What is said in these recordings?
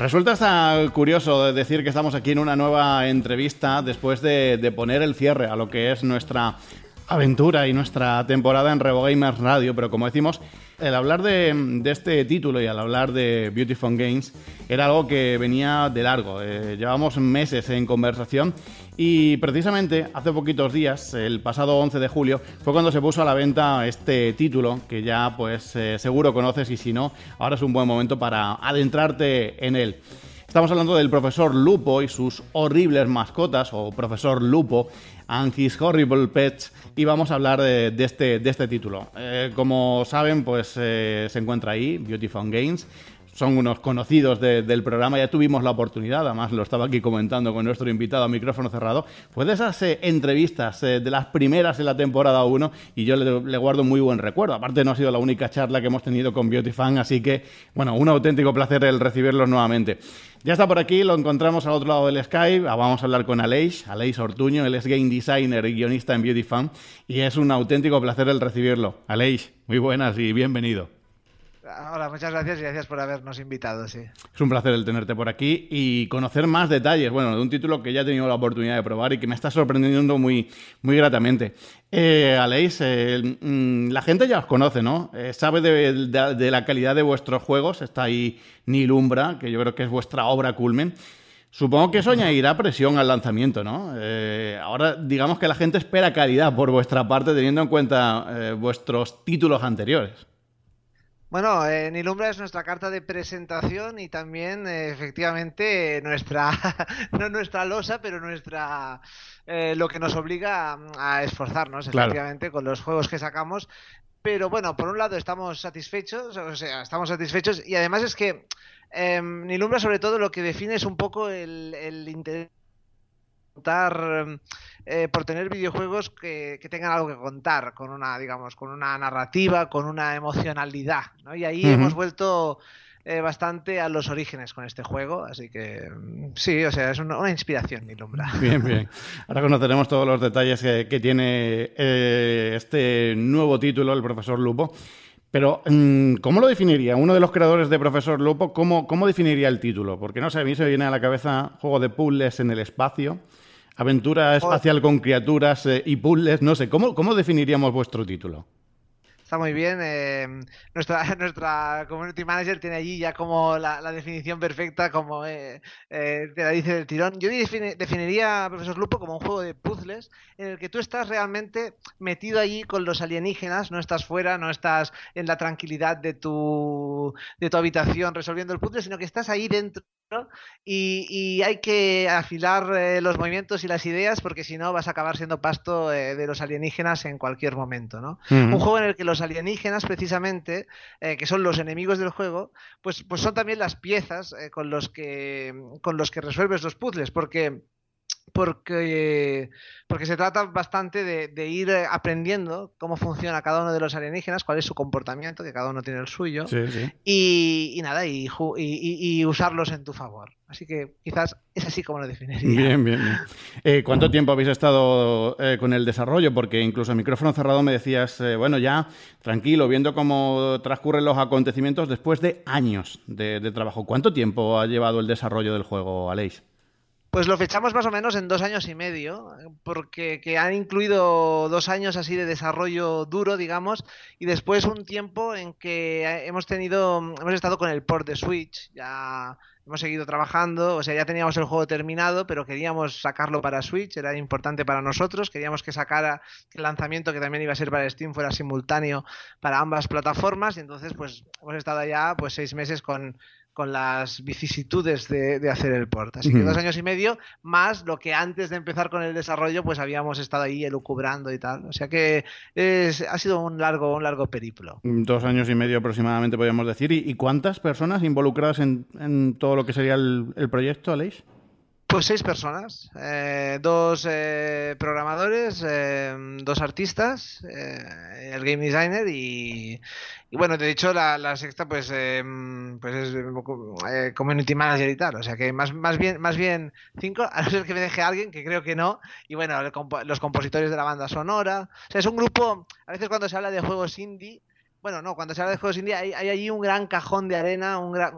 Resulta hasta curioso decir que estamos aquí en una nueva entrevista después de, de poner el cierre a lo que es nuestra aventura y nuestra temporada en Revo Gamers Radio, pero como decimos, el hablar de, de este título y al hablar de Beautiful Games era algo que venía de largo. Eh, llevamos meses en conversación y precisamente hace poquitos días, el pasado 11 de julio, fue cuando se puso a la venta este título que ya pues eh, seguro conoces y si no, ahora es un buen momento para adentrarte en él. Estamos hablando del profesor Lupo y sus horribles mascotas, o profesor Lupo and his horrible pets, y vamos a hablar de, este, de este título. Eh, como saben, pues eh, se encuentra ahí, Beautiful Games. Son unos conocidos de- del programa, ya tuvimos la oportunidad, además lo estaba aquí comentando con nuestro invitado a micrófono cerrado, pues de esas eh, entrevistas, eh, de las primeras en la temporada 1, y yo le, guardo muy buen recuerdo. Aparte no ha sido la única charla que hemos tenido con Beautifan, así que, bueno, un auténtico placer el recibirlos nuevamente. Ya está por aquí, lo encontramos al otro lado del Skype. Ah, Vamos a hablar con Aleix, Aleix Ortuño. Él es game designer y guionista en Beauty Fan. Y es un auténtico placer el recibirlo. Aleix, muy buenas y bienvenido. Hola, muchas gracias y gracias por habernos invitado, sí. Es un placer el tenerte por aquí y conocer más detalles, bueno, de un título que ya he tenido la oportunidad de probar y que me está sorprendiendo muy, muy gratamente. Eh, Aleix, eh, mm, la gente ya os conoce, ¿no? Eh, sabe de, la calidad de vuestros juegos. Está ahí Nilumbra, que yo creo que es vuestra obra culmen. Supongo que eso añadirá presión al lanzamiento, ¿no? Eh, ahora digamos que la gente espera calidad por vuestra parte teniendo en cuenta vuestros títulos anteriores. Bueno, eh, Nilumbra es nuestra carta de presentación y también, eh, efectivamente, eh, nuestra, no nuestra losa, pero nuestra, eh, lo que nos obliga a, a esforzarnos, Claro. efectivamente, con los juegos que sacamos. Pero bueno, por un lado estamos satisfechos, o sea, estamos satisfechos y además es que eh, Nilumbra sobre todo lo que define es un poco el, el interés eh, por tener videojuegos que, que tengan algo que contar con una digamos con una narrativa con una emocionalidad ¿no? y ahí hemos vuelto eh, bastante a los orígenes con este juego así que mm, sí o sea es una, una inspiración Nilumbra Bien, bien. Ahora conoceremos todos los detalles que, que tiene eh, este nuevo título, el profesor Lupo. Pero, mm, ¿cómo lo definiría? Uno de los creadores de Profesor Lupo, ¿cómo, cómo definiría el título? Porque no sé, a mí se me viene a la cabeza juego de puzzles en el espacio, aventura espacial con criaturas eh, y puzzles, no sé, ¿cómo, ¿cómo definiríamos vuestro título? Está muy bien. eh, nuestra, nuestra community manager tiene allí ya como la, la definición perfecta, como eh, eh, te la dice del tirón. Yo defini- definiría Profesor Lupo como un juego de puzzles en el que tú estás realmente metido allí con los alienígenas, no estás fuera, no estás en la tranquilidad de tu, de tu habitación resolviendo el puzzle, sino que estás ahí dentro. Y, y hay que afilar eh, los movimientos y las ideas porque si no vas a acabar siendo pasto eh, de los alienígenas en cualquier momento, ¿no? Un juego en el que los alienígenas, precisamente, eh, que son los enemigos del juego, pues, pues son también las piezas eh, con, los que, con los que resuelves los puzzles, porque porque, porque se trata bastante de, de, ir eh, aprendiendo cómo funciona cada uno de los alienígenas, cuál es su comportamiento, que cada uno tiene el suyo, sí, sí. Y, y, nada, y, y, y, usarlos en tu favor. Así que quizás es así como lo definiría. Bien, bien, bien. Eh, ¿Cuánto tiempo habéis estado eh, con el desarrollo? Porque incluso a micrófono cerrado me decías, eh, bueno, ya tranquilo, viendo cómo transcurren los acontecimientos después de años de, de trabajo. ¿Cuánto tiempo ha llevado el desarrollo del juego, Aleix? Pues lo fechamos más o menos en dos años y medio, porque que han incluido dos años así de desarrollo duro, digamos, y después un tiempo en que hemos tenido, hemos estado con el port de Switch, ya hemos seguido trabajando, o sea, ya teníamos el juego terminado, pero queríamos sacarlo para Switch, era importante para nosotros, queríamos que sacara el lanzamiento que también iba a ser para Steam fuera simultáneo para ambas plataformas, y entonces pues hemos estado ya pues seis meses con con las vicisitudes de, de, hacer el port. Así que dos años y medio, más lo que antes de empezar con el desarrollo, pues habíamos estado ahí elucubrando y tal. O sea que es, ha sido un largo, un largo periplo. Dos años y medio aproximadamente, podríamos decir. ¿Y, y cuántas personas involucradas en, en, todo lo que sería el, el proyecto, Aleix? Pues seis personas, eh, dos eh, programadores, eh, dos artistas, eh, el game designer y, y, bueno, de hecho la, la sexta pues, pues es community manager y tal, o sea que más, más, bien, más bien cinco, a no ser que me deje alguien, que creo que no, y bueno, los compositores de la banda sonora, o sea, es un grupo, a veces cuando se habla de juegos indie, bueno, no, cuando se habla de juegos indie hay, hay allí un gran cajón de arena, un, gran,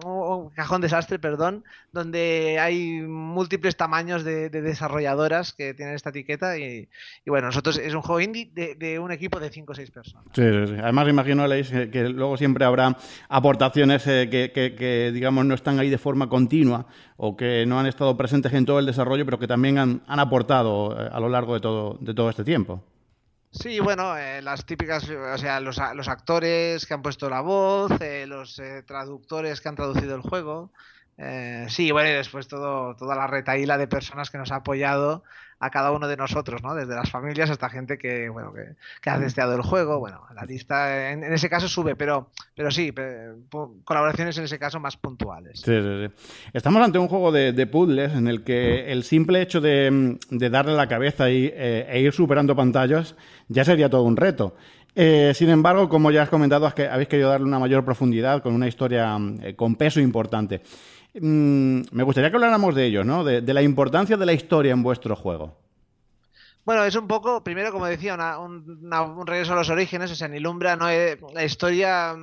cajón desastre, perdón, donde hay múltiples tamaños de, de desarrolladoras que tienen esta etiqueta y, bueno, nosotros es un juego indie de, un equipo de 5 o 6 personas. Sí, sí, sí. Además imagino, Leis, que, que, luego siempre habrá aportaciones eh, que, que, que, digamos, no están ahí de forma continua o que no han estado presentes en todo el desarrollo, pero que también han, han aportado eh, a lo largo de todo, de todo este tiempo. Sí, bueno, eh, las típicas, o sea, los, los, actores que han puesto la voz, eh, los eh, traductores que han traducido el juego. Eh, sí, bueno, y después todo, toda la retaíla de personas que nos ha apoyado a cada uno de nosotros, ¿no? Desde las familias hasta gente que, bueno, que, ha testeado el juego. Bueno, la lista en, ese caso sube, pero, pero sí, colaboraciones en ese caso más puntuales. Sí, sí, sí. Estamos ante un juego de, puzzles en el que el simple hecho de, darle la cabeza y, eh, e ir superando pantallas ya sería todo un reto. Eh, sin embargo, como ya has comentado, habéis querido darle una mayor profundidad con una historia eh, con peso importante. Mm, me gustaría que habláramos de ello, ¿no? De, la importancia de la historia en vuestro juego. Bueno, es un poco, primero, como decía, un regreso a los orígenes. O sea, en Ilumbra no la historia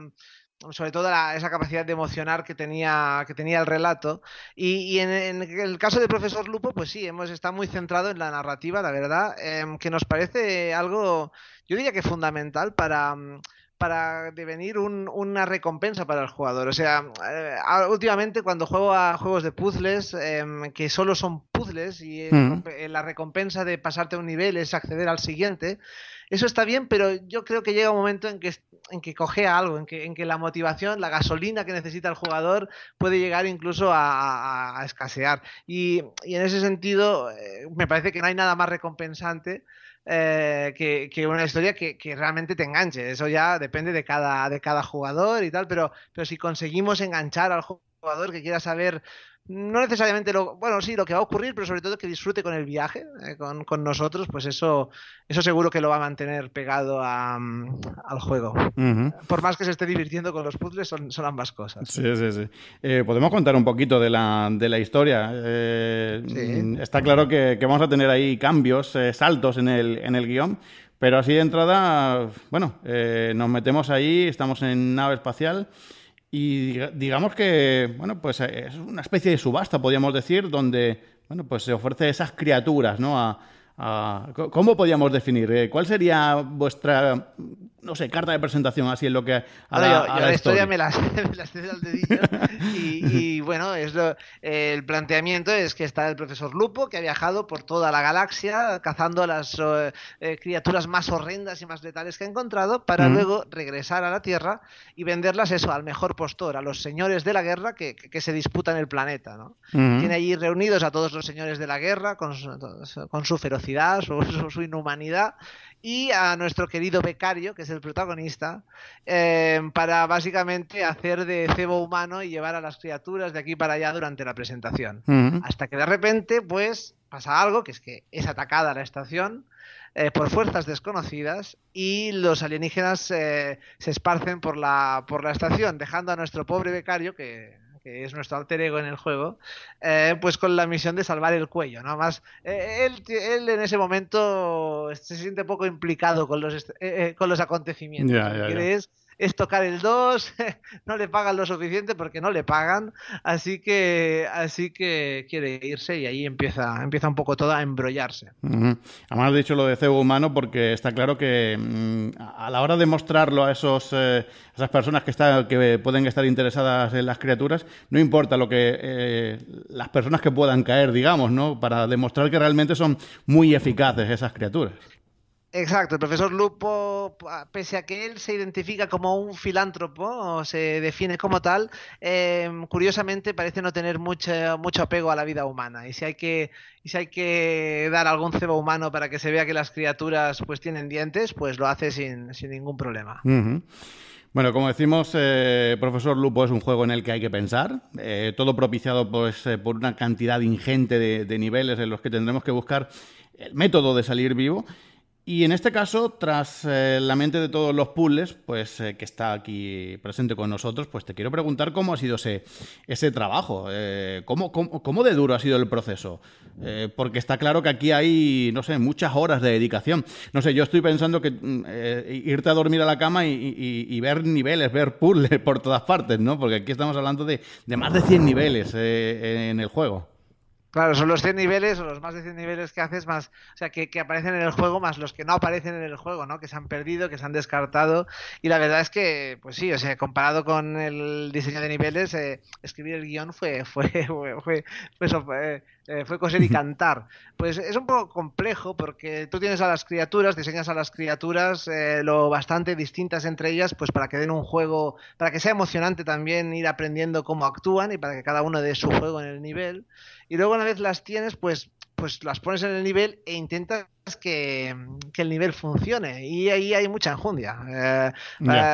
sobre todo esa capacidad de emocionar que tenía, que tenía el relato. Y, en, el caso de Profesor Lupo, pues sí, hemos estado muy centrado en la narrativa, la verdad, eh, que nos parece algo, yo diría que fundamental para para devenir un, una recompensa para el jugador. O sea, eh, últimamente cuando juego a juegos de puzzles, eh, que solo son puzzles y mm. la recompensa de pasarte un nivel es acceder al siguiente, eso está bien, pero yo creo que llega un momento en que, en que cogea algo, en que, en que la motivación, la gasolina que necesita el jugador puede llegar incluso a, a, a escasear. Y, y, en ese sentido, eh, me parece que no hay nada más recompensante eh, que, una historia que, que, realmente te enganche. Eso ya depende de cada, de cada jugador y tal, pero, pero si conseguimos enganchar al jugador que quiera saber no necesariamente lo, bueno, sí, lo que va a ocurrir, pero sobre todo que disfrute con el viaje, eh, con, con, nosotros, pues eso, eso seguro que lo va a mantener pegado a, um, al juego. Uh -huh. Por más que se esté divirtiendo con los puzzles, son, son ambas cosas. Sí, sí, sí. Eh, Podemos contar un poquito de la, de la historia. Eh, sí. Está claro que, que, vamos a tener ahí cambios, eh, saltos en el, en el guion. Pero así de entrada, bueno, eh, nos metemos ahí, estamos en nave espacial y digamos que, bueno, pues es una especie de subasta, podríamos decir, donde, bueno, pues se ofrece esas criaturas, ¿no? A, a, ¿Cómo podríamos definir? Eh, ¿Cuál sería vuestra, no sé, carta de presentación así en lo que a, la, yo, a yo la, historia, me me las al dedillo y, y, bueno, es lo, el planteamiento es que está el profesor Lupo que ha viajado por toda la galaxia cazando a las eh, criaturas más horrendas y más letales que ha encontrado para mm. luego regresar a la Tierra y venderlas eso al mejor postor, a los señores de la guerra que, que, que se disputan el planeta, ¿no? Mm. Tiene allí reunidos a todos los señores de la guerra con su, con su ferocidad, su, su, su inhumanidad y a nuestro querido becario, que es es el protagonista, eh, para básicamente hacer de cebo humano y llevar a las criaturas de aquí para allá durante la presentación. Hasta que de repente, pues, pasa algo, que es que es atacada la estación eh, por fuerzas desconocidas y los alienígenas eh, se esparcen por la, por la estación, dejando a nuestro pobre becario, que, que es nuestro alter ego en el juego, eh, pues con la misión de salvar el cuello, ¿no? Más, eh, él, él en ese momento se siente poco implicado con los, eh, eh, con los acontecimientos. Es es tocar el 2, no le pagan lo suficiente porque no le pagan, así que así que quiere irse y ahí empieza empieza un poco todo a embrollarse. Ujú. Además, has dicho lo de cebo humano porque está claro que mm, a la hora de mostrarlo a esos, eh, esas personas que, está- que pueden estar interesadas en las criaturas, no importa lo que eh, las personas que puedan caer, digamos, ¿no? Para demostrar que realmente son muy eficaces esas criaturas. Exacto, el profesor Lupo, a- pese a que él se identifica como un filántropo o se define como tal, eh, curiosamente parece no tener mucho, mucho apego a la vida humana. Y si hay que, y si hay que dar algún cebo humano para que se vea que las criaturas pues tienen dientes, pues lo hace sin, sin ningún problema. Bueno, como decimos, eh, Profesor Lupo es un juego en el que hay que pensar, eh, todo propiciado pues, eh, por una cantidad ingente de niveles en los que tendremos que buscar el método de salir vivo. Y en este caso, tras eh, la mente de todos los puzzles, pues eh, que está aquí presente con nosotros, pues te quiero preguntar cómo ha sido ese, ese trabajo, eh, cómo, cómo- cómo de duro ha sido el proceso, Eh, porque está claro que aquí hay, no sé, muchas horas de dedicación. No sé, yo estoy pensando que mm, eh, irte a dormir a la cama y, y- y ver niveles, ver puzzles por todas partes, ¿no? Porque aquí estamos hablando de, de más de 100 niveles en el juego. Claro, son los 100 niveles o los más de 100 niveles que haces más, o sea, que, que aparecen en el juego más los que no aparecen en el juego, ¿no? Que se han perdido, que se han descartado. Y la verdad es que, pues sí, o sea, comparado con el diseño de niveles, eh, escribir el guion fue, fue, fue, fue, fue, fue, eh, fue coser y cantar. Pues es un poco complejo porque tú tienes a las criaturas, diseñas a las criaturas eh, lo bastante distintas entre ellas, pues para que den un juego, para que sea emocionante también ir aprendiendo cómo actúan y para que cada uno dé su juego en el nivel. Y luego una vez las tienes, pues, pues las pones en el nivel e intentas que, que el nivel funcione. Y ahí hay mucha enjundia. Eh,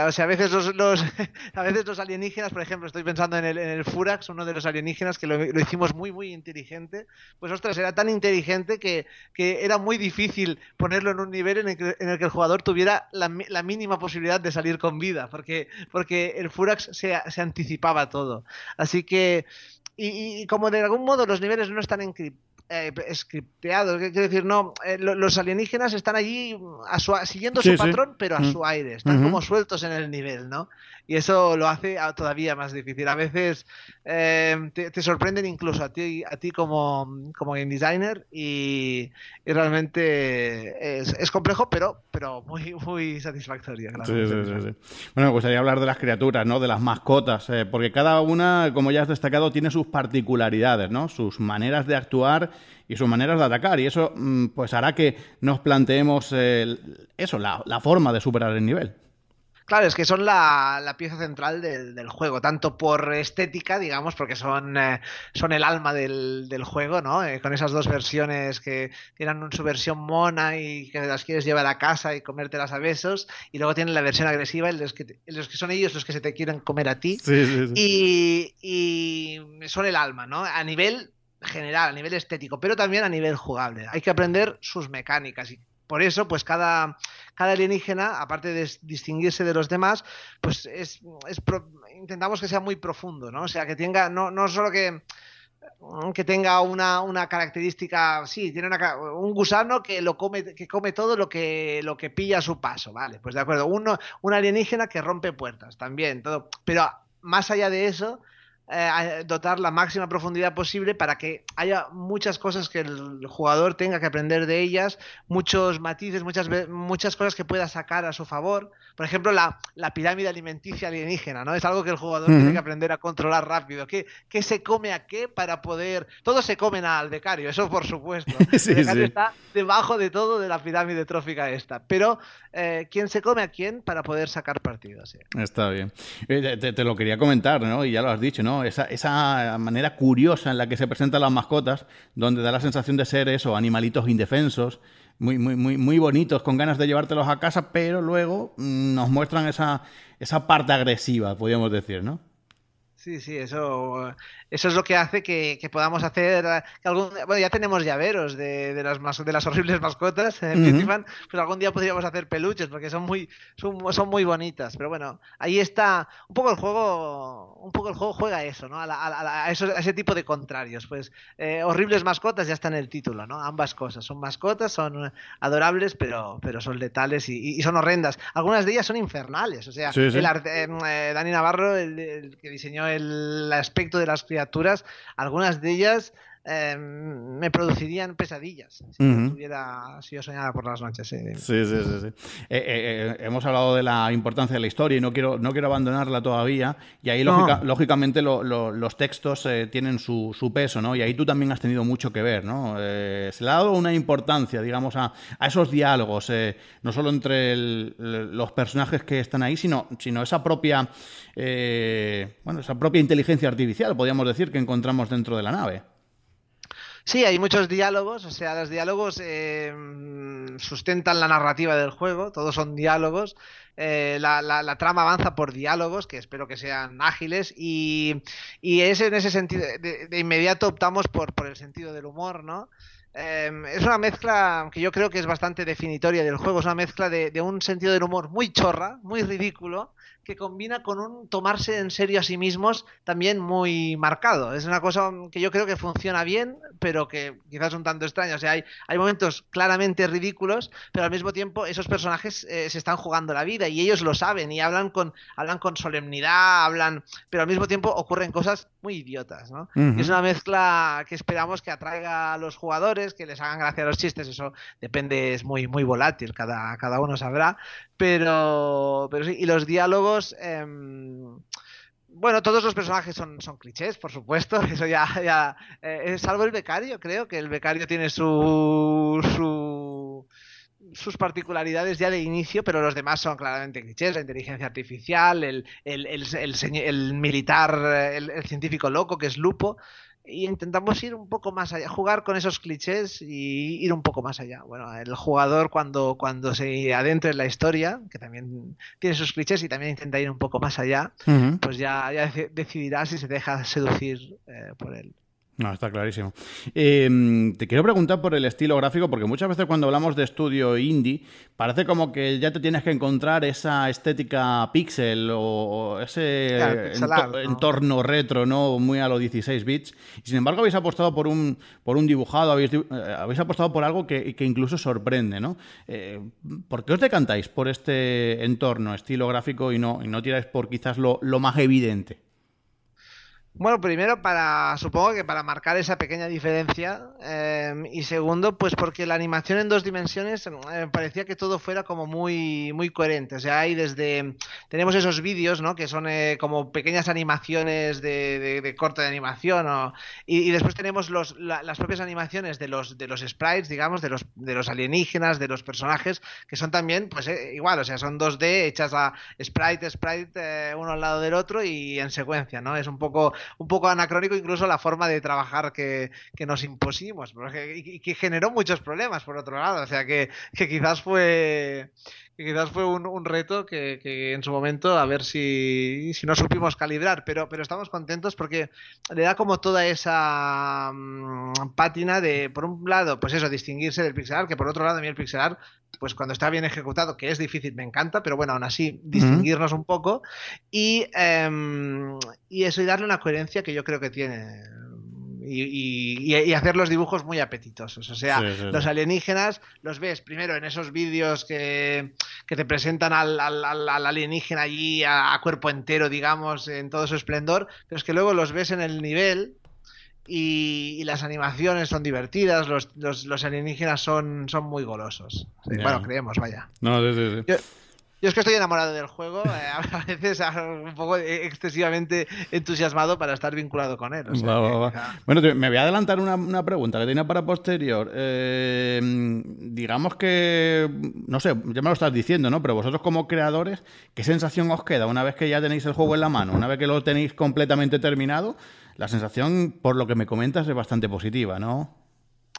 eh, o sea, a veces los, los- a veces los alienígenas, por ejemplo, estoy pensando en el, en el Furax, uno de los alienígenas que lo, lo hicimos muy, muy inteligente. Pues ostras, era tan inteligente que, que era muy difícil ponerlo en un nivel en el que, en el que el jugador tuviera la, la mínima posibilidad de salir con vida, porque, porque el Furax se, se anticipaba todo. Así que, y, y- como de algún modo los niveles no están encrip- eh, scripteados, ¿qué quiero decir? No, eh, lo- los alienígenas están allí a su a- siguiendo Sí, su sí. patrón, pero a Mm. su aire, están como sueltos en el nivel, ¿no? Y eso lo hace todavía más difícil. A veces eh, te, te sorprenden incluso a ti, a ti como, como game designer y, y realmente es, es complejo, pero, pero muy, muy Sí, satisfactorio. sí. Bueno, me gustaría hablar de las criaturas, ¿no? De las mascotas, eh, porque cada una, como ya has destacado, tiene sus particularidades, ¿no? Sus maneras de actuar y sus maneras de atacar. Y eso, mm, pues, hará que nos planteemos eh, el- eso, la, la forma de superar el nivel. Claro, es que son la, la pieza central del, del juego, tanto por estética, digamos, porque son, eh, son el alma del, del juego, ¿no? Eh, con esas dos versiones que tienen su versión mona y que las quieres llevar a casa y comértelas a besos, y luego tienen la versión agresiva en los que, te- en los que son ellos los que se te quieren comer a ti. Sí, sí, sí. Y, y son el alma, ¿no? A nivel general, a nivel estético, pero también a nivel jugable. Hay que aprender sus mecánicas y por eso, pues cada, cada alienígena, aparte de distinguirse de los demás, pues es, es pro- intentamos que sea muy profundo, ¿no? O sea, que tenga, no, no solo que que tenga una, una característica, sí, tiene una un gusano que lo come, que come todo lo que, lo que pilla a su paso, vale, pues de acuerdo, uno, un alienígena que rompe puertas, también, todo, pero más allá de eso, eh, dotar la máxima profundidad posible para que haya muchas cosas que el jugador tenga que aprender de ellas, muchos matices, muchas, muchas cosas que pueda sacar a su favor. Por ejemplo, la, la pirámide alimenticia alienígena, ¿no? Es algo que el jugador tiene que aprender a controlar rápido. ¿Qué, qué se come a qué para poder...? Todos se comen al becario, eso por supuesto. Sí, el becario sí. está debajo de todo de la pirámide trófica esta. Pero, eh, ¿quién se come a quién para poder sacar partido? Sí. Está bien. Eh, te- te lo quería comentar, ¿no? Y ya lo has dicho, ¿no? Esa, esa manera curiosa en la que se presentan las mascotas, donde da la sensación de ser eso, animalitos indefensos, muy, muy, muy, muy bonitos, con ganas de llevártelos a casa, pero luego mm, nos muestran esa, esa parte agresiva, podríamos decir, ¿no? Sí, sí, eso, eso es lo que hace que, que podamos hacer. Que algún, bueno, ya tenemos llaveros de, de, las, mas- de las horribles mascotas en Ujú. Pizziman, pues algún día podríamos hacer peluches porque son muy, son, son muy bonitas. Pero bueno, ahí está. Un poco el juego, un poco el juego juega a eso, ¿no? A, la- a la- a la- a eso- a ese tipo de contrarios. Pues eh, horribles mascotas ya está en el título, ¿no? Ambas cosas. Son mascotas, son adorables, pero, pero son letales y, y- son horrendas. Algunas de ellas son infernales. O sea, Sí, sí. el eh, eh, Dani Navarro, el, el que diseñó el aspecto de las criaturas, algunas de ellas eh, me producirían pesadillas si, yo tuviera- si yo soñara por las noches. sí. Sí, sí, sí. sí. Eh, eh, eh, hemos hablado de la importancia de la historia y no quiero, no quiero abandonarla todavía. Y ahí, No. lógica- lógicamente, lo- lo- los textos eh, tienen su, su peso, ¿no? Y ahí tú también has tenido mucho que ver, ¿no? Eh, se le ha dado una importancia, digamos, a, a esos diálogos, eh, no solo entre el- los personajes que están ahí, sino, sino esa propia, eh, bueno, esa propia inteligencia artificial, podríamos decir, que encontramos dentro de la nave. Sí, hay muchos diálogos, o sea, los diálogos eh, sustentan la narrativa del juego, todos son diálogos. eh, la, la- la trama avanza por diálogos, que espero que sean ágiles, y, y es en ese sentido, de, de inmediato optamos por, por el sentido del humor, ¿no? Eh, es una mezcla que yo creo que es bastante definitoria del juego, es una mezcla de, de un sentido del humor muy chorra, muy ridículo, que combina con un tomarse en serio a sí mismos también muy marcado. Es una cosa que yo creo que funciona bien, pero que quizás un tanto extraña. O sea, hay, hay momentos claramente ridículos, pero al mismo tiempo esos personajes eh, se están jugando la vida y ellos lo saben y hablan con, hablan con solemnidad, hablan, pero al mismo tiempo ocurren cosas muy idiotas, ¿no? Es una mezcla que esperamos que atraiga a los jugadores, que les hagan gracia los chistes, eso depende, es muy, muy volátil, cada, cada uno sabrá, pero, pero sí, y los diálogos, em, bueno, todos los personajes son, son clichés, por supuesto, eso ya, ya eh, salvo el becario, creo que el becario tiene su, su sus particularidades ya de inicio, pero los demás son claramente clichés, la inteligencia artificial, el, el, el, militar, eh, el científico loco que es Lupo, y intentamos ir un poco más allá, jugar con esos clichés y ir un poco más allá. Bueno, el jugador cuando, cuando se adentre en la historia, que también tiene sus clichés y también intenta ir un poco más allá, pues ya, ya deci- decidirá si se deja seducir eh, por él. No, está clarísimo. Eh, te quiero preguntar por el estilo gráfico, porque muchas veces cuando hablamos de estudio indie, parece como que ya te tienes que encontrar esa estética pixel o, ese Claro, ento- pixel art, ¿no? entorno retro, ¿no? Muy a los 16 bits. Y sin embargo, habéis apostado por un, por un dibujado, habéis, eh, habéis apostado por algo que, que incluso sorprende, ¿no? Eh, ¿Por qué os decantáis por este entorno, estilo gráfico, y no, y no tiráis por quizás lo, lo más evidente? Bueno, primero para, supongo que para marcar esa pequeña diferencia eh, y segundo, pues porque la animación en dos dimensiones eh, parecía que todo fuera como muy, muy coherente. O sea, hay desde, tenemos esos vídeos, ¿no? Que son eh, como pequeñas animaciones de, de- de corte de animación o- y, y después tenemos los, la- las propias animaciones de los, de los sprites, digamos, de los, de los alienígenas, de los personajes, que son también, pues eh, igual, o sea, son 2D hechas a sprite, sprite, eh, uno al lado del otro y en secuencia, ¿no? Es un poco un poco anacrónico incluso la forma de trabajar que, que nos impusimos y que generó muchos problemas por otro lado, o sea que, que quizás fue que quizás fue un, un reto que, que en su momento a ver si, si no supimos calibrar, pero, pero estamos contentos porque le da como toda esa mm, pátina de, por un lado, pues eso, distinguirse del pixel art, que por otro lado a mí el pixel art, pues cuando está bien ejecutado, que es difícil, me encanta, pero bueno, aún así, distinguirnos un poco y, em, y eso, y darle una coherencia que yo creo que tiene. Y, y- y hacer los dibujos muy apetitosos. O sea, Sí, sí, sí. los alienígenas los ves primero en esos vídeos que, que te presentan al, al- al- al alienígena allí a, a cuerpo entero, digamos, en todo su esplendor, pero es que luego los ves en el nivel y, y las animaciones son divertidas, los, los- los alienígenas son, son muy golosos. Bueno, creemos, vaya. No, sí, sí, sí. Yo, yo es que estoy enamorado del juego, eh, a veces un poco excesivamente entusiasmado para estar vinculado con él. o sea Va, va, que va. quizá- Bueno, me voy a adelantar una, una pregunta que tenía para posterior. Eh, digamos que, no sé, ya me lo estás diciendo, ¿no? Pero vosotros como creadores, ¿qué sensación os queda una vez que ya tenéis el juego en la mano? Una vez que lo tenéis completamente terminado, la sensación, por lo que me comentas, es bastante positiva, ¿no?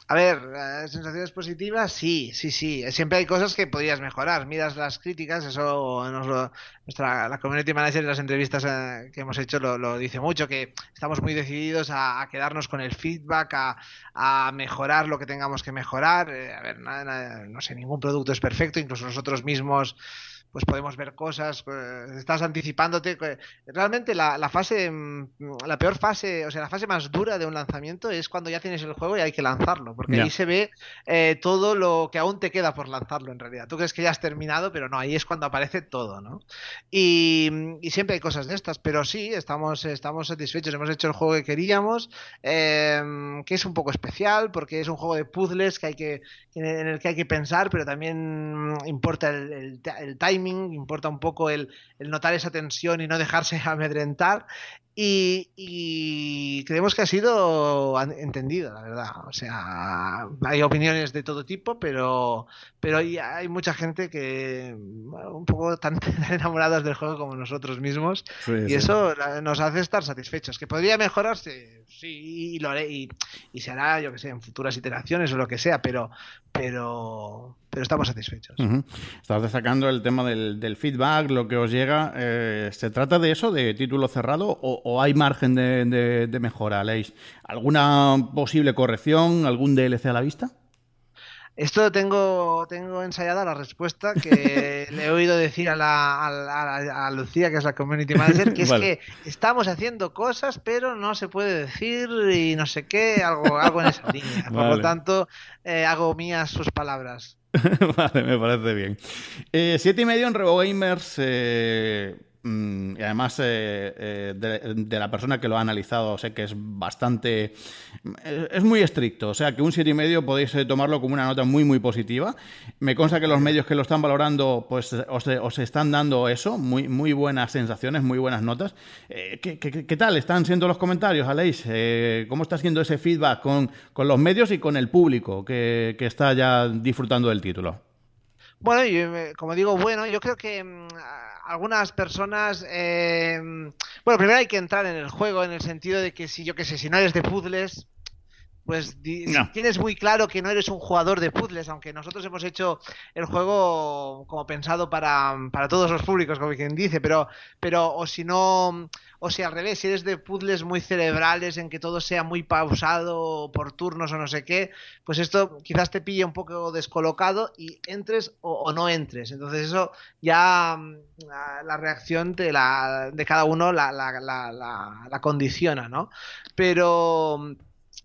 A ver, eh, sensaciones positivas, sí, sí, sí. Siempre hay cosas que podrías mejorar. Miras las críticas, eso nos lo, nuestra la community manager en las entrevistas eh, que hemos hecho lo, dice mucho, que estamos muy decididos a, a quedarnos con el feedback, a, a, mejorar lo que tengamos que mejorar. Eh, a ver, nada, nada, no sé, ningún producto es perfecto, incluso nosotros mismos pues podemos ver cosas, estás anticipándote. Realmente la, la, fase, mm, la peor fase, o sea, la fase más dura de un lanzamiento es cuando ya tienes el juego y hay que lanzarlo, porque yeah. ahí se ve eh, todo lo que aún te queda por lanzarlo en realidad. Tú crees que ya has terminado, pero no, ahí es cuando aparece todo, ¿no? Y, y siempre hay cosas de estas, pero sí, estamos, estamos satisfechos, hemos hecho el juego que queríamos, eh, que es un poco especial, porque es un juego de puzzles que hay que, en el que hay que pensar, pero también importa el, el, el timing timing, importa un poco el, el, notar esa tensión y no dejarse amedrentar. Y, y, creemos que ha sido entendido, la verdad. O sea, hay opiniones de todo tipo, pero, pero hay, hay mucha gente que bueno, un poco tan, enamoradas del juego como nosotros mismos. Sí, y sí. eso nos hace estar satisfechos. ¿Que podría mejorarse? Sí, y lo haré. Y, y se hará, yo que sé, en futuras iteraciones o lo que sea, pero, pero, pero estamos satisfechos. Uh -huh. Estás destacando el tema del, del, feedback, lo que os llega. Eh, ¿Se trata de eso, de título cerrado, o, o hay margen de, de, de mejora, Leis? ¿Alguna posible corrección, algún DLC a la vista? Esto tengo, tengo ensayada la respuesta que le he oído decir a, la, a, la, a, Lucía, que es la community manager, que vale. es que estamos haciendo cosas, pero no se puede decir y no sé qué, algo, algo en esa línea. Por vale. lo tanto, eh, hago mías sus palabras. vale, me parece bien. Eh, siete y medio en RevoGamers. Eh, y además eh, eh, de, la persona que lo ha analizado sé que es bastante es muy estricto. O sea que un siete y medio podéis eh, tomarlo como una nota muy muy positiva. Me consta que los medios que lo están valorando pues os, están dando eso muy muy buenas sensaciones muy buenas notas. ¿qué, qué, qué, tal están siendo los comentarios Aleix cómo está siendo ese feedback con, con los medios y con el público que, que está ya disfrutando del título bueno, como digo, bueno, yo creo que mmm, algunas personas, eh, bueno, primero hay que entrar en el juego en el sentido de que si yo qué sé, si de puzzles, pues no. tienes muy claro que no eres un jugador de puzzles, aunque nosotros hemos hecho el juego como pensado para, para todos los públicos, como quien dice, pero, pero o si no, o si al revés, si eres de puzzles muy cerebrales, en que todo sea muy pausado por turnos o no sé qué, pues esto quizás te pille un poco descolocado y entres o, o no entres. Entonces eso ya la, la reacción de, la, de cada uno la, la, la condiciona, ¿no? Pero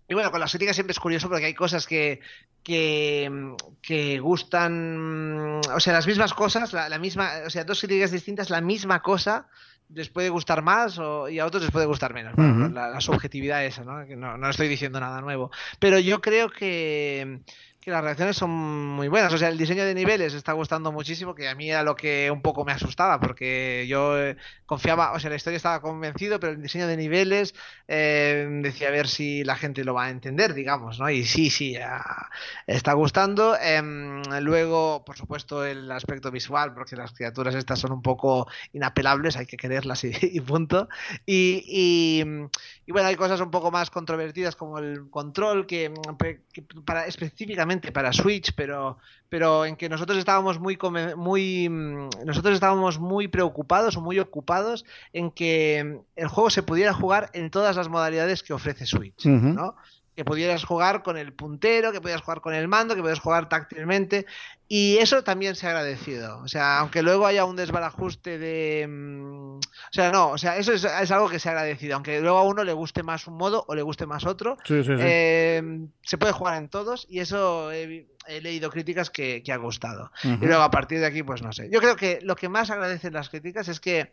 y bueno, con las críticas siempre es curioso porque hay cosas que, que, que gustan, o sea, las mismas cosas, la, la, misma, o sea, dos críticas distintas, la misma cosa les puede gustar más o, y a otros les puede gustar menos. Uh -huh. la, la, subjetividad esa, ¿no? Que no, no estoy diciendo nada nuevo. Pero yo creo que que las reacciones son muy buenas. O sea, el diseño de niveles está gustando muchísimo, que a mí era lo que un poco me asustaba, porque yo eh, confiaba, o sea, la historia estaba convencido, pero el diseño de niveles eh, decía a ver si la gente lo va a entender, digamos, ¿no? Y sí, sí, está gustando. Eh, luego, por supuesto, el aspecto visual, porque las criaturas estas son un poco inapelables, hay que quererlas y, punto. Y, y, bueno, hay cosas un poco más controvertidas como el control, que, que para específicamente para Switch, pero, pero en que nosotros estábamos muy, muy, nosotros estábamos muy preocupados o muy ocupados en que el juego se pudiera jugar en todas las modalidades que ofrece Switch, uh -huh. ¿no? Que pudieras jugar con el puntero, que pudieras jugar con el mando, que pudieras jugar táctilmente. Y eso también se ha agradecido. O sea, aunque luego haya un desbarajuste de. O sea, no, o sea, eso es, es, algo que se ha agradecido. Aunque luego a uno le guste más un modo o le guste más otro, sí, sí, sí. Eh, se puede jugar en todos y eso he, he leído críticas que, que ha gustado. Uh -huh. Y luego a partir de aquí, pues no sé. Yo creo que lo que más agradecen las críticas es que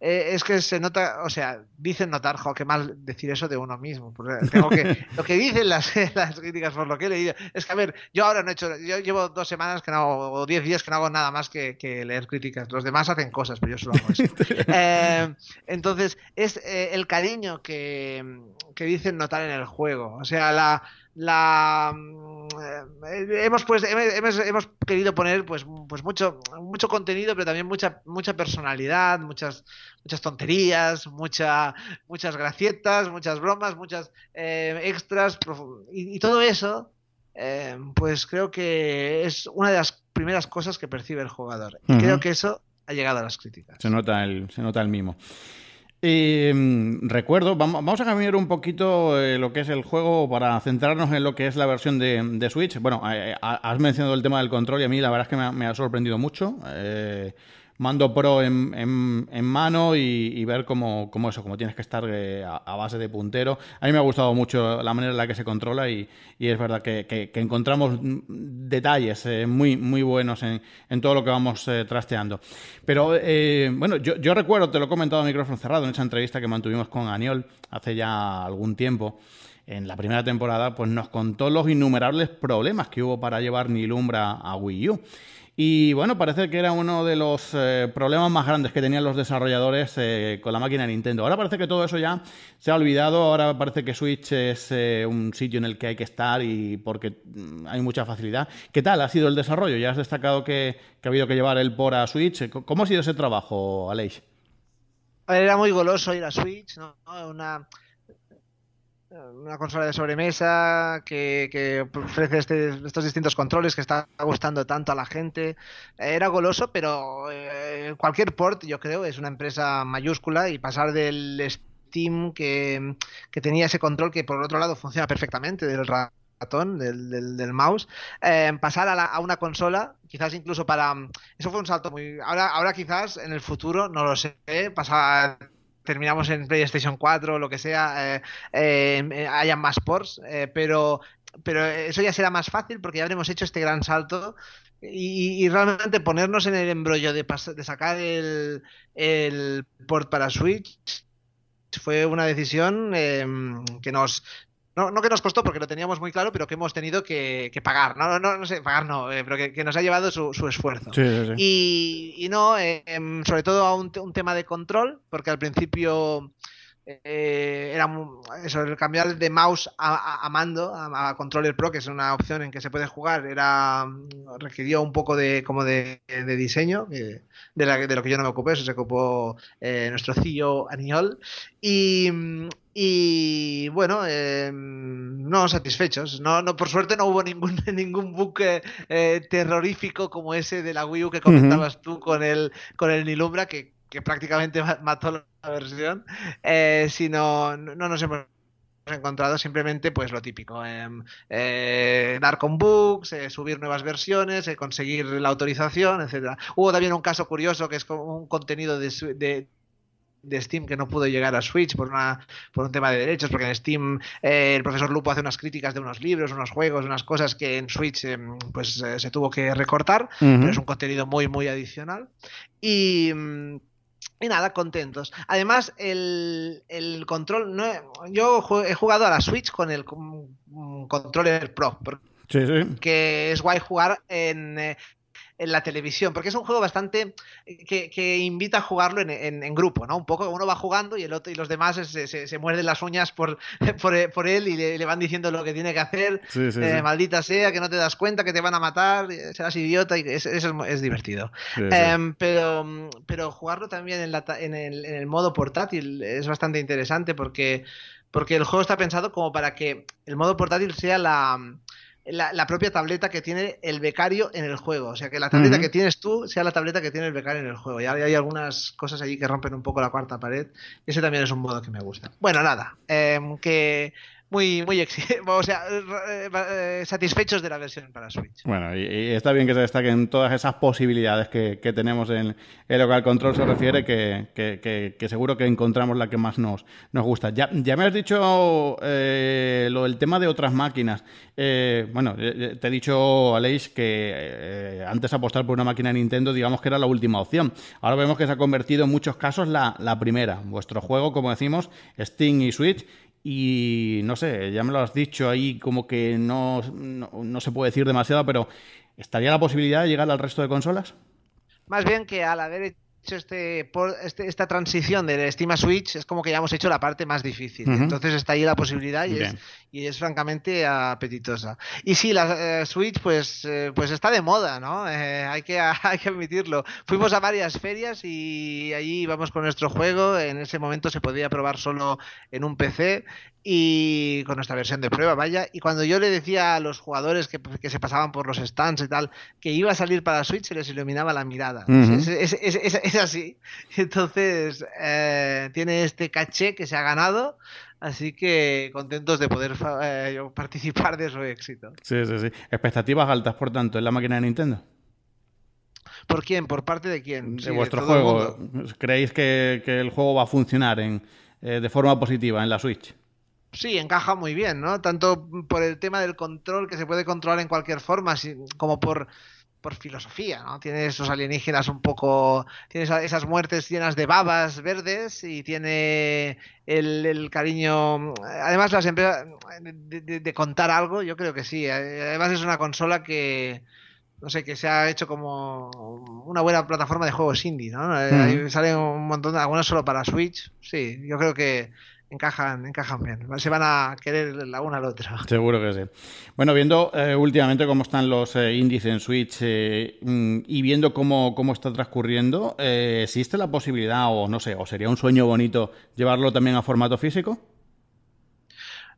eh, es que se nota, o sea, dicen notar, jo, qué mal decir eso de uno mismo. Tengo que, lo que dicen las, las críticas por lo que he leído, es que a ver, yo ahora no he hecho, yo llevo dos semanas que no hago, o diez días que no hago nada más que, que leer críticas. Los demás hacen cosas, pero yo solo hago eso. eh, entonces, es eh, el cariño que, que dicen notar en el juego. O sea, la, la eh, hemos pues hemos, hemos, querido poner pues pues mucho mucho contenido pero también mucha mucha personalidad muchas muchas tonterías mucha muchas gracietas muchas bromas muchas eh, extras y, y, todo eso eh, pues creo que es una de las primeras cosas que percibe el jugador. Y creo que eso ha llegado a las críticas. Se nota el, se nota el mismo. recuerdo, vamos, a cambiar un poquito eh, lo que es el juego para centrarnos en lo que es la versión de, Switch. Bueno, eh, has mencionado el tema del control y a mí la verdad es que me ha sorprendido mucho mando pro en, en, mano y, ver cómo, eso, cómo tienes que estar eh, a, base de puntero. A mí me ha gustado mucho la manera en la que se controla y, es verdad que, encontramos detalles eh, muy, muy buenos en, todo lo que vamos eh, trasteando. Pero bueno, yo, yo, recuerdo, te lo he comentado a micrófono cerrado en esa entrevista que mantuvimos con Aniol hace ya algún tiempo en la primera temporada, pues nos contó los innumerables problemas que hubo para llevar Nilumbra a Wii U. Y bueno, parece que era uno de los eh, problemas más grandes que tenían los desarrolladores eh, con la máquina de Nintendo. Ahora parece que todo eso ya se ha olvidado, ahora parece que Switch es eh, un sitio en el que hay que estar y porque mm, hay mucha facilidad. ¿Qué tal ha sido el desarrollo? Ya has destacado que, ha habido que llevar el por a Switch. ¿Cómo ha sido ese trabajo, Aleix? Era muy goloso ir a Switch, ¿no? Una consola de sobremesa que, ofrece este, estos distintos controles que está gustando tanto a la gente. Era goloso, pero eh, cualquier port, yo creo, es una empresa mayúscula y pasar del Steam que, tenía ese control que por otro lado funciona perfectamente del ratón, del, del, mouse, eh, pasar a, a, una consola, quizás incluso para... Eso fue un salto muy... Ahora, ahora quizás en el futuro, no lo sé, pasar terminamos en PlayStation 4 o lo que sea, eh, eh, hayan más ports, eh, pero, pero eso ya será más fácil porque ya habremos hecho este gran salto y, realmente ponernos en el embrollo de, de sacar el, el port para Switch fue una decisión que nos, no, no que nos costó porque lo teníamos muy claro, pero que hemos tenido que, pagar. No, no, no sé, pagar no, eh, pero que, nos ha llevado su, esfuerzo. Y, no, eh, sobre todo a un, un, tema de control, porque al principio eh, era eso, el cambiar de mouse a, mando, a, controller pro, que es una opción en que se puede jugar, era requirió un poco de como de, diseño, de, de, lo que yo no me ocupé, eso se ocupó eh, nuestro CEO Aniol. Y, y bueno, em, no satisfechos. No, no, por suerte no hubo ningún, ningún buque eh, terrorífico como ese de la Wii U que comentabas tú con el, con el Nilumbra, que que prácticamente mató la versión, eh, sino no nos hemos encontrado simplemente pues lo típico em, eh, dar con bugs eh, subir nuevas versiones eh, conseguir la autorización etcétera. Hubo también un caso curioso que es un contenido de, de Steam que no pudo llegar a Switch por una por un tema de derechos porque en Steam el profesor Lupo hace unas críticas de unos libros unos juegos unas cosas que en Switch em, pues se tuvo que recortar pero es un contenido muy muy adicional. Y mm, y nada, contentos. Además, el, el control. No, yo he jugado a la Switch con el controller Pro. Sí, sí. Que es guay jugar en, eh, en la televisión, porque es un juego bastante eh, que, invita a jugarlo en, grupo, ¿no? Un poco uno va jugando y el otro y los demás se, se, muerden las uñas por, por, él y le, van diciendo lo que tiene que hacer. Eh, maldita sea, que no te das cuenta, que te van a matar, eh, serás idiota y eso es, divertido. Em, pero, pero jugarlo también en, la, en, el, en el modo portátil es bastante interesante porque, porque el juego está pensado como para que el modo portátil sea la la, propia tableta que tiene el becario en el juego. O sea, que la tableta que tienes tú sea la tableta que tiene el becario en el juego. Y hay algunas cosas allí que rompen un poco la cuarta pared. Ese también es un modo que me gusta. Bueno, nada. Em, que muy, muy o sea, eh, satisfechos de la versión para Switch. Bueno, y, está bien que se destaquen todas esas posibilidades que, tenemos en el local control, se refiere que, que, seguro que encontramos la que más nos, nos gusta. Ya, ya me has dicho eh, lo del tema de otras máquinas. Eh, bueno, te he dicho, Aleix, que antes apostar por una máquina de Nintendo, digamos que era la última opción. Ahora vemos que se ha convertido en muchos casos la, la primera. Vuestro juego, como decimos, Steam y Switch, y no sé, ya me lo has dicho ahí como que no, no, se puede decir demasiado, pero ¿estaría la posibilidad de llegar al resto de consolas? Más bien que al haber hecho este, por, este, esta transición de Steam a Switch, es como que ya hemos hecho la parte más difícil. Entonces está ahí la posibilidad y es, y es francamente apetitosa. Y sí, la eh, Switch pues, eh, pues está de moda, ¿no? Eh, hay, que, hay que admitirlo. Fuimos a varias ferias y allí íbamos con nuestro juego. En ese momento se podía probar solo en un PC y con nuestra versión de prueba, vaya. Y cuando yo le decía a los jugadores que, que se pasaban por los stands y tal, que iba a salir para Switch, se les iluminaba la mirada. Es- es- así. Entonces, eh, tiene este caché que se ha ganado. Así que contentos de poder eh, participar de su éxito. Sí, sí, sí. Expectativas altas, por tanto, en la máquina de Nintendo. ¿Por quién? ¿Por parte de quién? De Sí, vuestro juego. ¿Creéis que, que el juego va a funcionar en, eh, de forma positiva en la Switch? Sí, encaja muy bien, ¿no? Tanto por el tema del control, que se puede controlar en cualquier forma, como por, por filosofía, ¿no? Tiene esos alienígenas un poco... Tiene esa- esas muertes llenas de babas verdes y tiene el, el cariño... Además, las empresas... De, de- de contar algo, yo creo que sí. Además, es una consola que... No sé, que se ha hecho como una buena plataforma de juegos indie, ¿no? Eh, ahí salen un montón, de- algunas solo para Switch. Sí, yo creo que encajan, encajan bien. Se van a querer la una al otro. Seguro que sí. Bueno, viendo eh, últimamente cómo están los eh, indies en Switch eh, mm, y viendo cómo, cómo está transcurriendo, ¿existe la posibilidad, o no sé, o sería un sueño bonito llevarlo también a formato físico?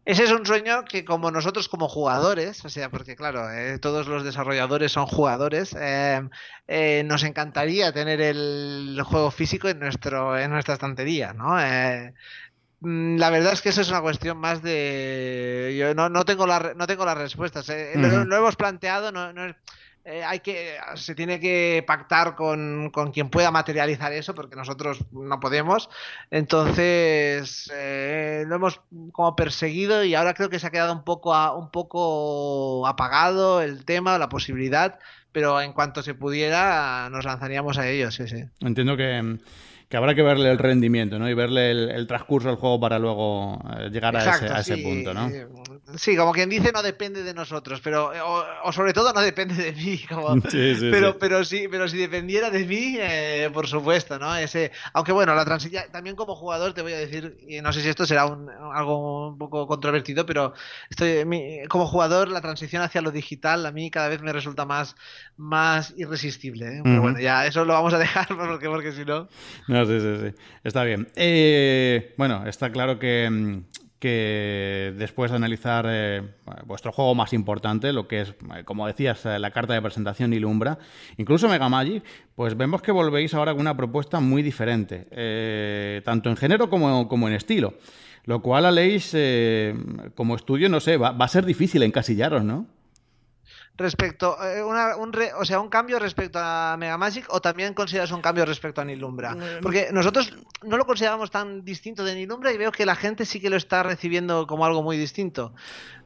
Ese es un sueño que como nosotros como jugadores, o sea, porque claro, eh, todos los desarrolladores son jugadores, eh, eh, nos encantaría tener el juego físico en nuestro en nuestra estantería, ¿no? Eh, mm, la verdad es que eso es una cuestión más de yo no, no tengo la no tengo las respuestas eh. lo, Ujú. lo hemos planteado no, no es- eh, hay que se tiene que pactar con, con quien pueda materializar eso porque nosotros no podemos entonces eh, lo hemos como perseguido y ahora creo que se ha quedado un poco a- un poco apagado el tema la posibilidad pero en cuanto se pudiera nos lanzaríamos a ello sí sí Entiendo que, que habrá que verle el rendimiento, ¿no? Y verle el, el transcurso del juego para luego eh, llegar a ese, Exacto, a ese sí, punto, ¿no? Sí, como quien dice, no depende de nosotros, pero o, o sobre todo no depende de mí, como- Sí, sí, pero, pero sí, pero si dependiera de mí, eh, por supuesto, ¿no? Ese, aunque bueno, la transición, también como jugador te voy a decir, y no sé si esto será un- algo un poco controvertido, pero estoy, mi- como jugador la transición hacia lo digital a mí cada vez me resulta más, más irresistible, ¿eh? Pero bueno, ya eso lo vamos a dejar porque, porque si no. No, sí, sí, sí. Está bien. Eh, bueno, está claro que, mm, que después de analizar eh, vuestro juego más importante, lo que es, eh, como decías, la carta de presentación Ilumbra, incluso Mega Magic, pues vemos que volvéis ahora con una propuesta muy diferente, tanto en género como, como en estilo. Lo cual, Aleix, eh, como estudio, no sé, va, va a ser difícil encasillaros, ¿no? Respecto, eh, una- un re- o sea, un cambio respecto a Mega Magic o también consideras un cambio respecto a Nilumbra? Porque nosotros no lo consideramos tan distinto de Nilumbra y veo que la gente sí que lo está recibiendo como algo muy distinto.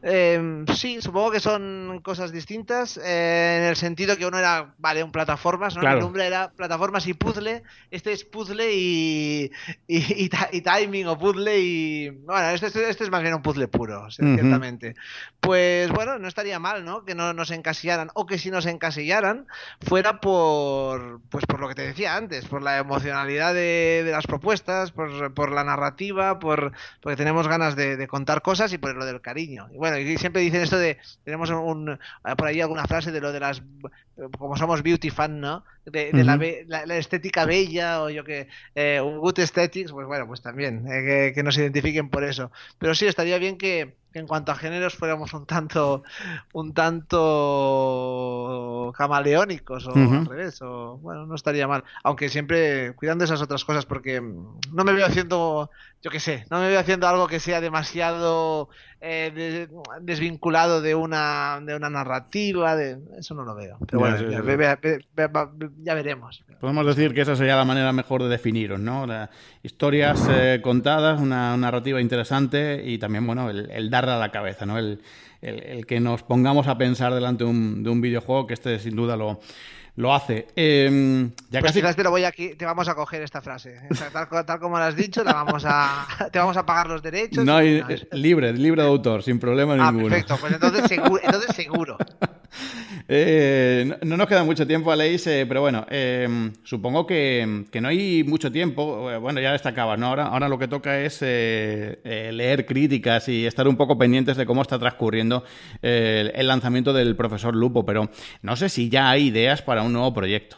Eh, sí, supongo que son cosas distintas eh, en el sentido que uno era, vale, un plataformas, ¿no? Claro. Nilumbra era plataformas y puzzle, este es puzzle y, y, y ta- y timing o puzzle y... Bueno, este, este- este es más bien un puzzle puro, ciertamente. Pues bueno, no estaría mal, ¿no? Que no nos encasillaran o que si nos encasillaran fuera por pues por lo que te decía antes, por la emocionalidad de, de las propuestas, por, por la narrativa, por porque tenemos ganas de, de contar cosas y por lo del cariño. Y bueno, y siempre dicen esto de tenemos un por ahí alguna frase de lo de las como somos beauty fan, ¿no? De, de la, be- la- la estética bella o yo que eh, un good aesthetics, pues bueno, pues también eh, que, que nos identifiquen por eso. Pero sí estaría bien que, que en cuanto a géneros fuéramos un tanto un tanto camaleónicos o al revés o bueno no estaría mal. Aunque siempre cuidando esas otras cosas porque no me veo haciendo yo qué sé no me veo haciendo algo que sea demasiado eh, de- desvinculado de una de una narrativa de eso no lo veo. Pero bueno ve- ve- ve- ya veremos Podemos decir que esa sería la manera mejor de definiros, ¿no? La- historias eh, contadas, una narrativa interesante y también, bueno, el, el darle a la cabeza, ¿no? El, el- el que nos pongamos a pensar delante de un, de un videojuego, que este sin duda lo, lo hace. Eh, ya pues casi... quizás te lo voy aquí te vamos a coger esta frase O sea, tal, tal como lo has dicho la vamos a te vamos a pagar los derechos No es- libre, libre de autor, sin problema Ah, ninguno. perfecto, pues entonces seguro, entonces seguro. Eh, no, nos queda mucho tiempo, Aleix, eh, pero bueno, eh, supongo que, que, no hay mucho tiempo. Bueno, ya destacabas, ¿no? Ahora, ahora lo que toca es leer críticas y estar un poco pendientes de cómo está transcurriendo el lanzamiento del profesor Lupo, pero no sé si ya hay ideas para un nuevo proyecto.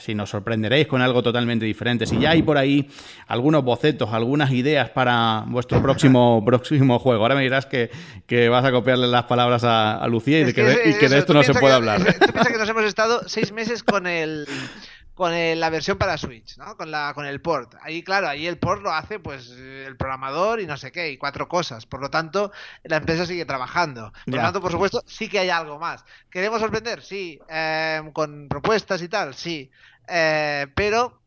si nos sorprenderéis con algo totalmente diferente. Si ya hay por ahí algunos bocetos, algunas ideas para vuestro próximo, próximo juego. Ahora me dirás que, que vas a copiarle las palabras a, Lucía y, de que, de, esto no se puede hablar. Tú piensas que nos hemos estado seis meses con el con la versión para Switch, ¿no? Con la con el port. Ahí claro, ahí el port lo hace pues el programador y no sé qué y cuatro cosas. Por lo tanto, la empresa sigue trabajando. Por lo tanto, por supuesto, sí que hay algo más. ¿Queremos sorprender? Sí. Eh, con propuestas y tal, sí. Eh, pero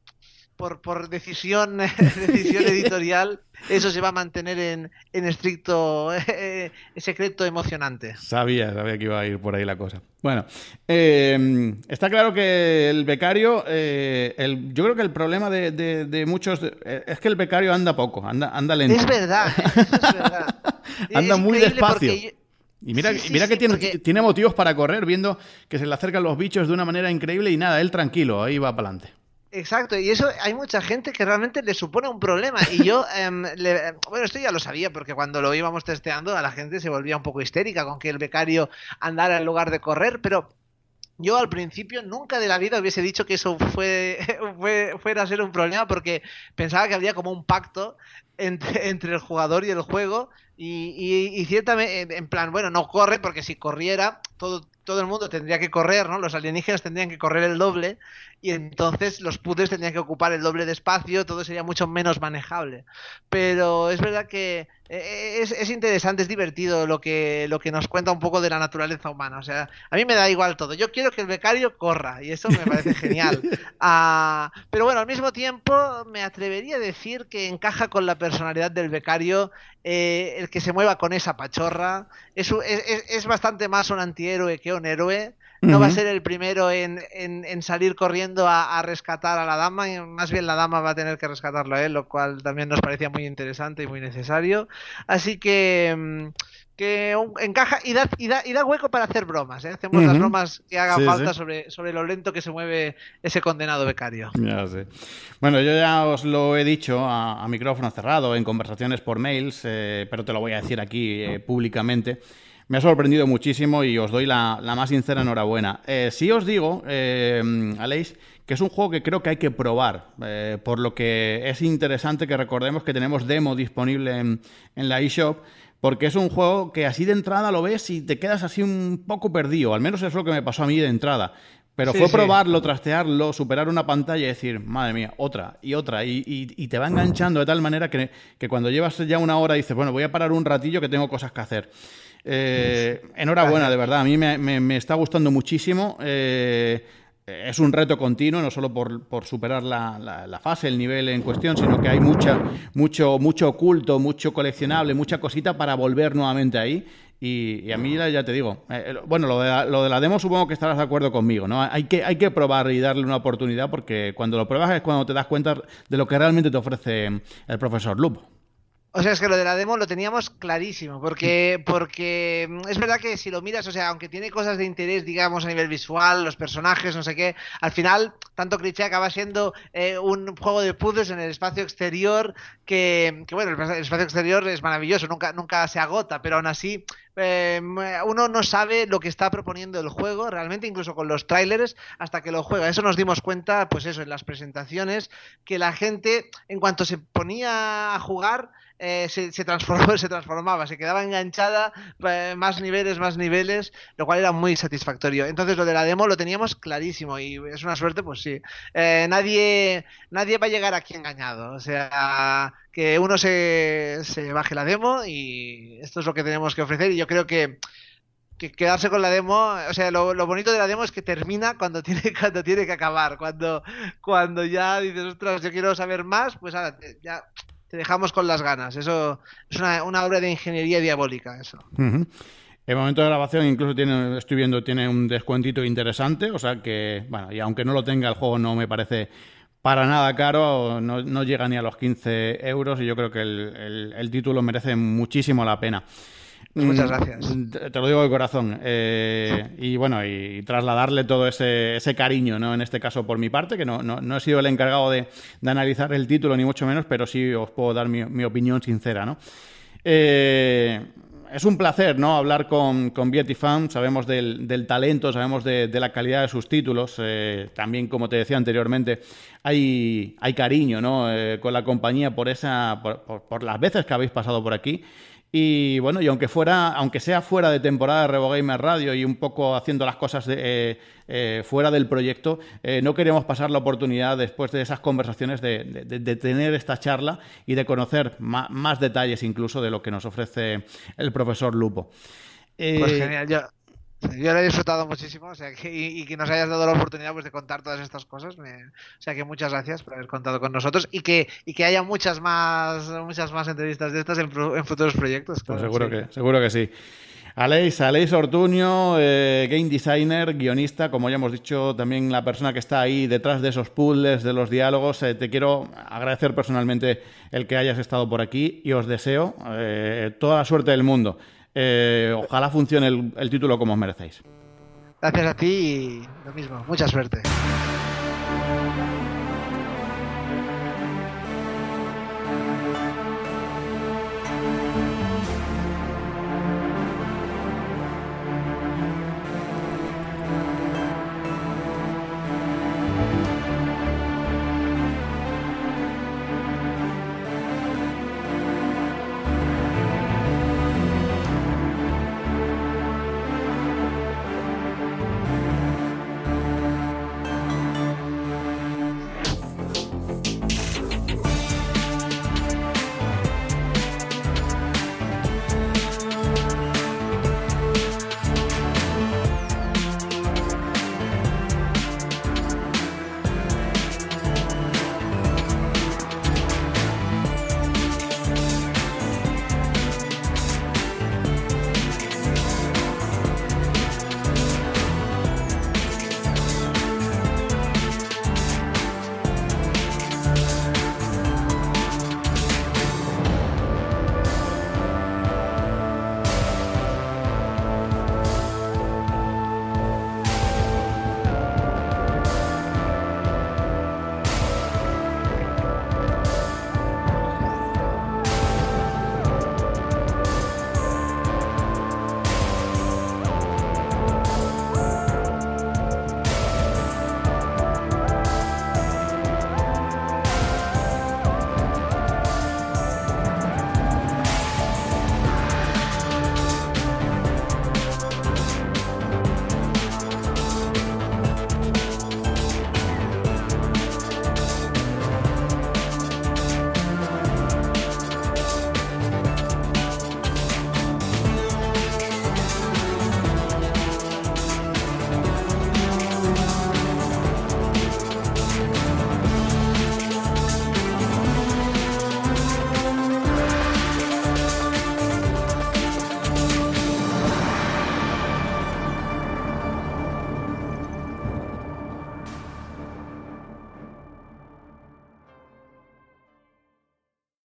por, por decisión, decisión editorial, eso se va a mantener en, en estricto eh, secreto emocionante. Sabía, sabía que iba a ir por ahí la cosa. Bueno, eh, está claro que el becario, eh, el, yo creo que el problema de, de, muchos es que el becario anda poco, anda, anda lento. Es verdad, es verdad. anda muy despacio. Y mira, mira que tiene, tiene motivos para correr, viendo que se le acercan los bichos de una manera increíble y nada, él tranquilo, ahí va para adelante. Exacto, y eso hay mucha gente que realmente le supone un problema. Y yo, em, bueno, esto ya lo sabía, porque cuando lo íbamos testeando, a la gente se volvía un poco histérica con que el becario andara en lugar de correr, pero yo al principio nunca de la vida hubiese dicho que eso fue, fuera a ser un problema, porque pensaba que había como un pacto entre, entre el jugador y el juego. Y, y, y ciertamente, en plan, bueno, no corre, porque si corriera, todo, todo el mundo tendría que correr, ¿no? Los alienígenas tendrían que correr el doble y entonces los puzzles tendrían que ocupar el doble de espacio, todo sería mucho menos manejable. Pero es verdad que eh, es, interesante, es divertido lo que, lo que nos cuenta un poco de la naturaleza humana. O sea, a mí me da igual todo. Yo quiero que el becario corra y eso me parece genial. Ah, pero bueno, al mismo tiempo me atrevería a decir que encaja con la personalidad del becario eh, el que se mueva con esa pachorra. Es, es, es bastante más un antihéroe que un héroe. No va a ser el primero en, en, salir corriendo a, rescatar a la dama, y más bien la dama va a tener que rescatarlo a él, lo cual también nos parecía muy interesante y muy necesario. Así que mm, que encaja y da, y da, y da, hueco para hacer bromas. ¿eh? Hacemos las bromas que hagan falta Sobre, sobre lo lento que se mueve ese condenado becario. Ya sé. Bueno, yo ya os lo he dicho a, micrófono cerrado, en conversaciones por mails, eh, pero te lo voy a decir aquí eh, públicamente. Me ha sorprendido muchísimo y os doy la, más sincera enhorabuena. Eh, sí os digo, eh, Aleix, que es un juego que creo que hay que probar, eh, por lo que es interesante que recordemos que tenemos demo disponible en, la eShop, porque es un juego que así de entrada lo ves y te quedas así un poco perdido, al menos es lo que me pasó a mí de entrada. Pero fue probarlo, trastearlo, superar una pantalla y decir, madre mía, otra y otra. Y, te va enganchando de tal manera que, que, cuando llevas ya una hora dices, bueno, voy a parar un ratillo que tengo cosas que hacer. Eh, enhorabuena, de verdad. A mí me, está gustando muchísimo. Eh, es un reto continuo, no solo por, superar la, fase, el nivel en cuestión, sino que hay mucha, mucho, mucho oculto, mucho coleccionable, mucha cosita para volver nuevamente ahí. Y, a mí ya te digo, eh, bueno, lo de, la, lo de, la, demo supongo que estarás de acuerdo conmigo, ¿no? Hay que, hay que probar y darle una oportunidad porque cuando lo pruebas es cuando te das cuenta de lo que realmente te ofrece el profesor Lupo. O sea, es que lo de la demo lo teníamos clarísimo, porque, porque mm, es verdad que si lo miras, o sea, aunque tiene cosas de interés, digamos, a nivel visual, los personajes, no sé qué, al final, tanto cliché acaba siendo eh, un juego de puzzles en el espacio exterior que, que, bueno, el espacio exterior es maravilloso, nunca, nunca se agota, pero aún así eh, uno no sabe lo que está proponiendo el juego, realmente, incluso con los trailers, hasta que lo juega. Eso nos dimos cuenta, pues eso, en las presentaciones, que la gente, en cuanto se ponía a jugar, eh, se, se, transformó, se transformaba, se quedaba enganchada, eh, más niveles, más niveles, lo cual era muy satisfactorio. Entonces lo de la demo lo teníamos clarísimo y es una suerte, pues sí. Eh, nadie, nadie va a llegar aquí engañado. O sea, que uno se, se baje la demo y esto es lo que tenemos que ofrecer y yo creo que que quedarse con la demo, o sea, lo, lo, bonito de la demo es que termina cuando tiene, cuando tiene que acabar, cuando, cuando ya dices, ostras, yo quiero saber más, pues ahora ya te dejamos con las ganas. Eso es una, obra de ingeniería diabólica, eso. El momento de grabación incluso tiene, estoy viendo, tiene un descuentito interesante, o sea que, bueno, y aunque no lo tenga el juego no me parece para nada caro, no, llega ni a los 15 euros y yo creo que el, título merece muchísimo la pena. Muchas gracias. Mm, te lo digo de corazón. Eh, y bueno, y trasladarle todo ese, ese, cariño, ¿no? En este caso por mi parte, que no, no, no he sido el encargado de, de, analizar el título, ni mucho menos, pero sí os puedo dar mi, mi opinión sincera, ¿no? Eh, es un placer ¿no? hablar con, con Fan, sabemos del, del talento, sabemos de, de, la calidad de sus títulos, eh, también como te decía anteriormente, hay, hay cariño ¿no? Con la compañía por, esa, por, por, por, las veces que habéis pasado por aquí y bueno, y aunque fuera, aunque sea fuera de temporada de RevoGamer Radio y un poco haciendo las cosas de, eh, eh, fuera del proyecto, eh, no queremos pasar la oportunidad después de esas conversaciones de, de, de tener esta charla y de conocer más, más, detalles incluso de lo que nos ofrece el profesor Lupo. Pues genial, yo, yo lo he disfrutado muchísimo, o sea, que, y, y, que nos hayas dado la oportunidad pues, de contar todas estas cosas. Me, o sea, que muchas gracias por haber contado con nosotros y que, y que haya muchas más, muchas más entrevistas de estas en, en futuros proyectos. Claro, pues seguro, sí. que, seguro que sí. Aleix, Aleix Ortuño, eh, game designer, guionista, como ya hemos dicho, también la persona que está ahí detrás de esos puzzles, de los diálogos. Eh, te quiero agradecer personalmente el que hayas estado por aquí y os deseo eh, toda la suerte del mundo. Eh, ojalá funcione el, el, título como os merecéis. Gracias a ti y lo mismo. Mucha suerte.